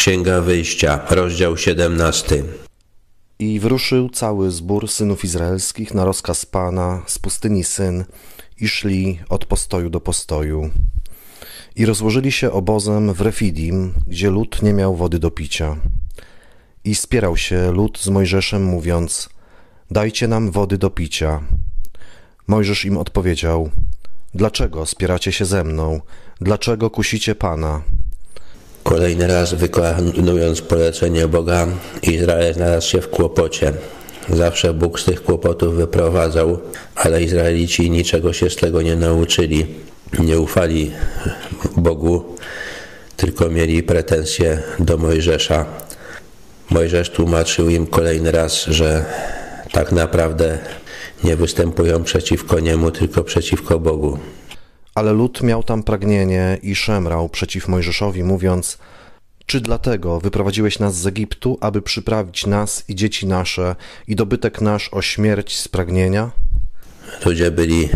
Księga Wyjścia, rozdział 17. I wyruszył cały zbór synów izraelskich na rozkaz Pana z pustyni Syn i szli od postoju do postoju. I rozłożyli się obozem w Refidim, gdzie lud nie miał wody do picia. I spierał się lud z Mojżeszem, mówiąc: Dajcie nam wody do picia. Mojżesz im odpowiedział: Dlaczego spieracie się ze mną? Dlaczego kusicie Pana? Kolejny raz wykonując polecenie Boga, Izrael znalazł się w kłopocie. Zawsze Bóg z tych kłopotów wyprowadzał, ale Izraelici niczego się z tego nie nauczyli. Nie ufali Bogu, tylko mieli pretensje do Mojżesza. Mojżesz tłumaczył im kolejny raz, że tak naprawdę nie występują przeciwko niemu, tylko przeciwko Bogu. Ale lud miał tam pragnienie i szemrał przeciw Mojżeszowi, mówiąc: Czy dlatego wyprowadziłeś nas z Egiptu, aby przyprawić nas i dzieci nasze i dobytek nasz o śmierć z pragnienia? Ludzie byli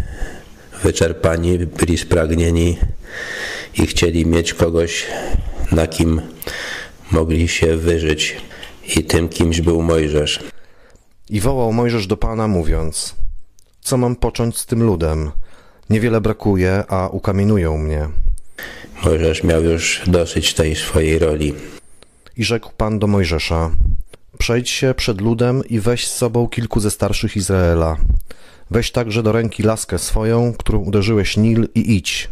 wyczerpani, byli spragnieni i chcieli mieć kogoś, na kim mogli się wyżyć. I tym kimś był Mojżesz. I wołał Mojżesz do Pana, mówiąc: Co mam począć z tym ludem? Niewiele brakuje, a ukamienują mnie. Mojżesz miał już dosyć tej swojej roli. I rzekł Pan do Mojżesza: Przejdź się przed ludem i weź z sobą kilku ze starszych Izraela. Weź także do ręki laskę swoją, którą uderzyłeś Nil i idź.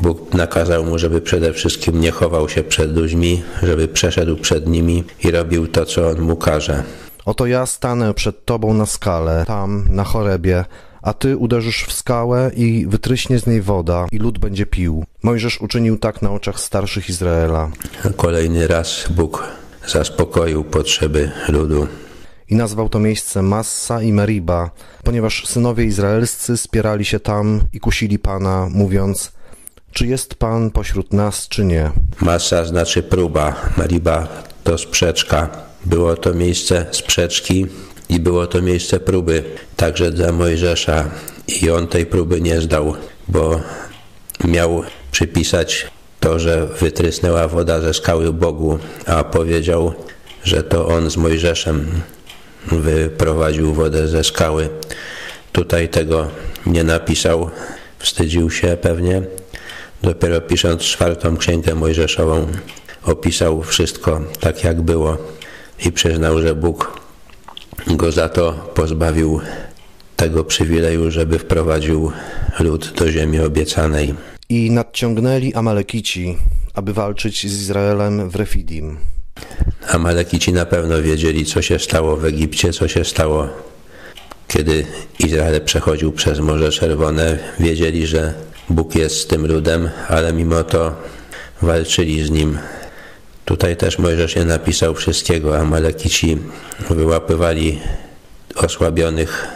Bóg nakazał mu, żeby przede wszystkim nie chował się przed ludźmi, żeby przeszedł przed nimi i robił to, co on mu każe. Oto ja stanę przed tobą na skale, tam, na chorebie, a ty uderzysz w skałę i wytryśnie z niej woda i lud będzie pił. Mojżesz uczynił tak na oczach starszych Izraela. Kolejny raz Bóg zaspokoił potrzeby ludu. I nazwał to miejsce Massa i Meriba, ponieważ synowie izraelscy spierali się tam i kusili Pana, mówiąc, czy jest Pan pośród nas, czy nie. Massa znaczy próba, Meriba to sprzeczka. Było to miejsce sprzeczki i było to miejsce próby także dla Mojżesza i on tej próby nie zdał, bo miał przypisać to, że wytrysnęła woda ze skały Bogu, a powiedział, że to on z Mojżeszem wyprowadził wodę ze skały. Tutaj tego nie napisał, wstydził się pewnie. Dopiero pisząc czwartą księgę Mojżeszową opisał wszystko tak jak było i przyznał, że Bóg go za to pozbawił tego przywileju, żeby wprowadził lud do ziemi obiecanej. I nadciągnęli Amalekici, aby walczyć z Izraelem w Refidim. Amalekici na pewno wiedzieli, co się stało w Egipcie, co się stało, kiedy Izrael przechodził przez Morze Czerwone. Wiedzieli, że Bóg jest z tym ludem, ale mimo to walczyli z nim. Tutaj też Mojżesz nie napisał wszystkiego. Amalekici wyłapywali osłabionych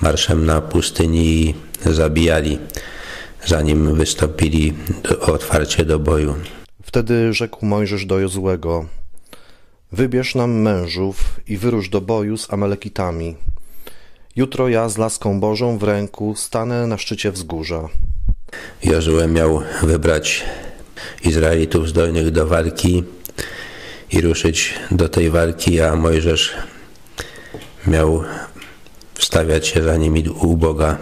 marszem na pustyni i zabijali, zanim wystąpili do, otwarcie do boju. Wtedy rzekł Mojżesz do Jozłego: Wybierz nam mężów i wyrusz do boju z Amalekitami. Jutro ja z laską Bożą w ręku stanę na szczycie wzgórza. Jozue miał wybrać Izraelitów zdolnych do walki i ruszyć do tej walki, a Mojżesz miał wstawiać się za nimi u Boga.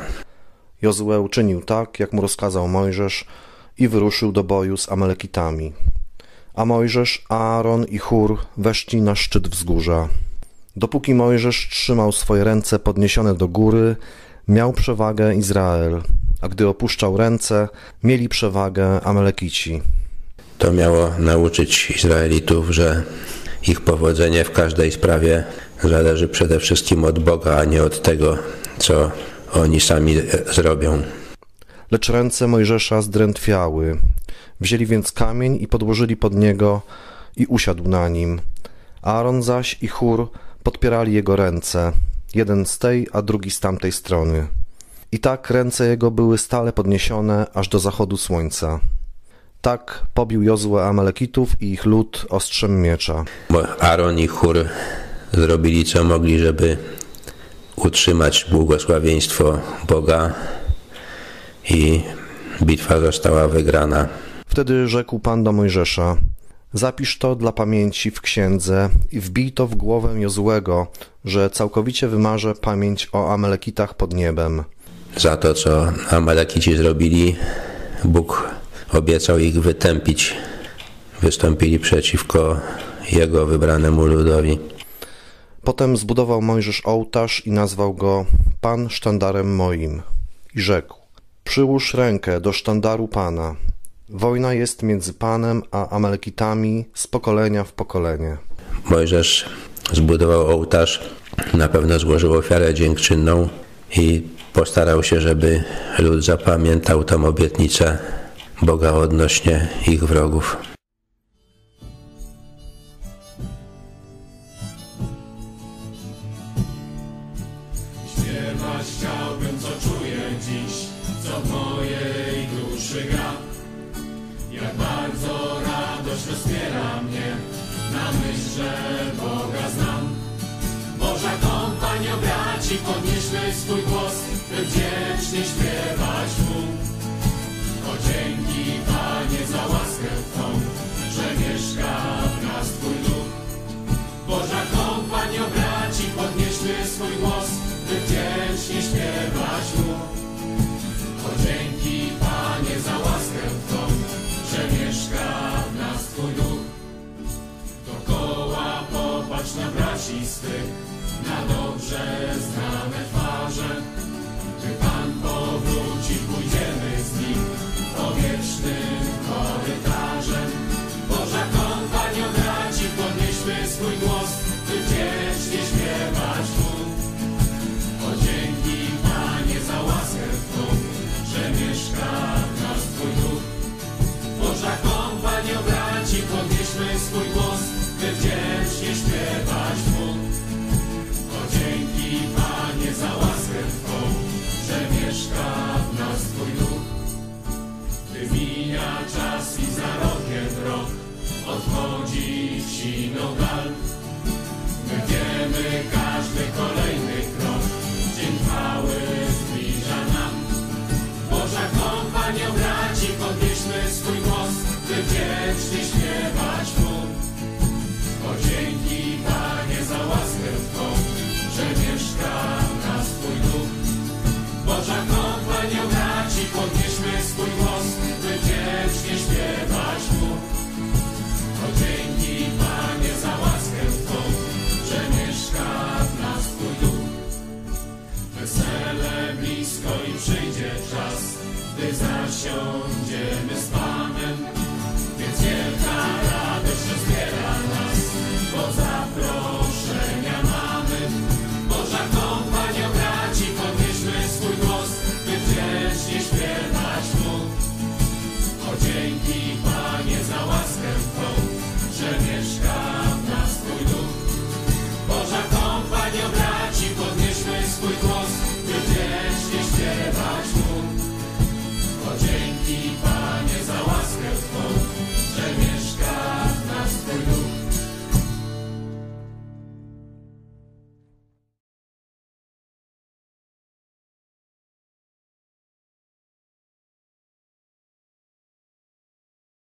Jozue uczynił tak, jak mu rozkazał Mojżesz i wyruszył do boju z Amalekitami. A Mojżesz, Aaron i Chur weszli na szczyt wzgórza. Dopóki Mojżesz trzymał swoje ręce podniesione do góry, miał przewagę Izrael, a gdy opuszczał ręce, mieli przewagę Amalekici. To miało nauczyć Izraelitów, że ich powodzenie w każdej sprawie zależy przede wszystkim od Boga, a nie od tego, co oni sami zrobią. Lecz ręce Mojżesza zdrętwiały. Wzięli więc kamień i podłożyli pod niego i usiadł na nim. Aaron zaś i Chur podpierali jego ręce, jeden z tej, a drugi z tamtej strony. I tak ręce jego były stale podniesione aż do zachodu słońca. Tak pobił Jozue Amalekitów i ich lud ostrzem miecza. Bo Aaron i Chur zrobili co mogli, żeby utrzymać błogosławieństwo Boga i bitwa została wygrana. Wtedy rzekł Pan do Mojżesza: Zapisz to dla pamięci w księdze i wbij to w głowę Jozłego, że całkowicie wymarzę pamięć o Amalekitach pod niebem. Za to, co Amalekici zrobili, Bóg obiecał ich wytępić. Wystąpili przeciwko Jego wybranemu ludowi. Potem zbudował Mojżesz ołtarz i nazwał go Pan sztandarem moim. I rzekł, przyłóż rękę do sztandaru Pana. Wojna jest między Panem a Amalekitami z pokolenia w pokolenie. Mojżesz zbudował ołtarz, na pewno złożył ofiarę dziękczynną i postarał się, żeby lud zapamiętał tą obietnicę Boga odnośnie ich wrogów. Swych, na dobrze znane twarze. Gdy Pan powróci, pójdziemy z Nim powietrznym korytarzem. Boża kompanio braci, podnieśmy swój głos, by wdzięcznie śpiewać Mu. O dzięki Panie za łaskę Twą, że mieszka w nas Twój duch. Boża kompanio braci, podnieśmy swój głos, by wdzięcznie każdy kolejny krok, dzień chwały zbliża nam. Boża kompanio braci, podnieśmy swój głos, by wdzięcznie Kościele blisko i przyjdzie czas, gdy zasiądziemy z Panem, więc wielka radość rozbiera.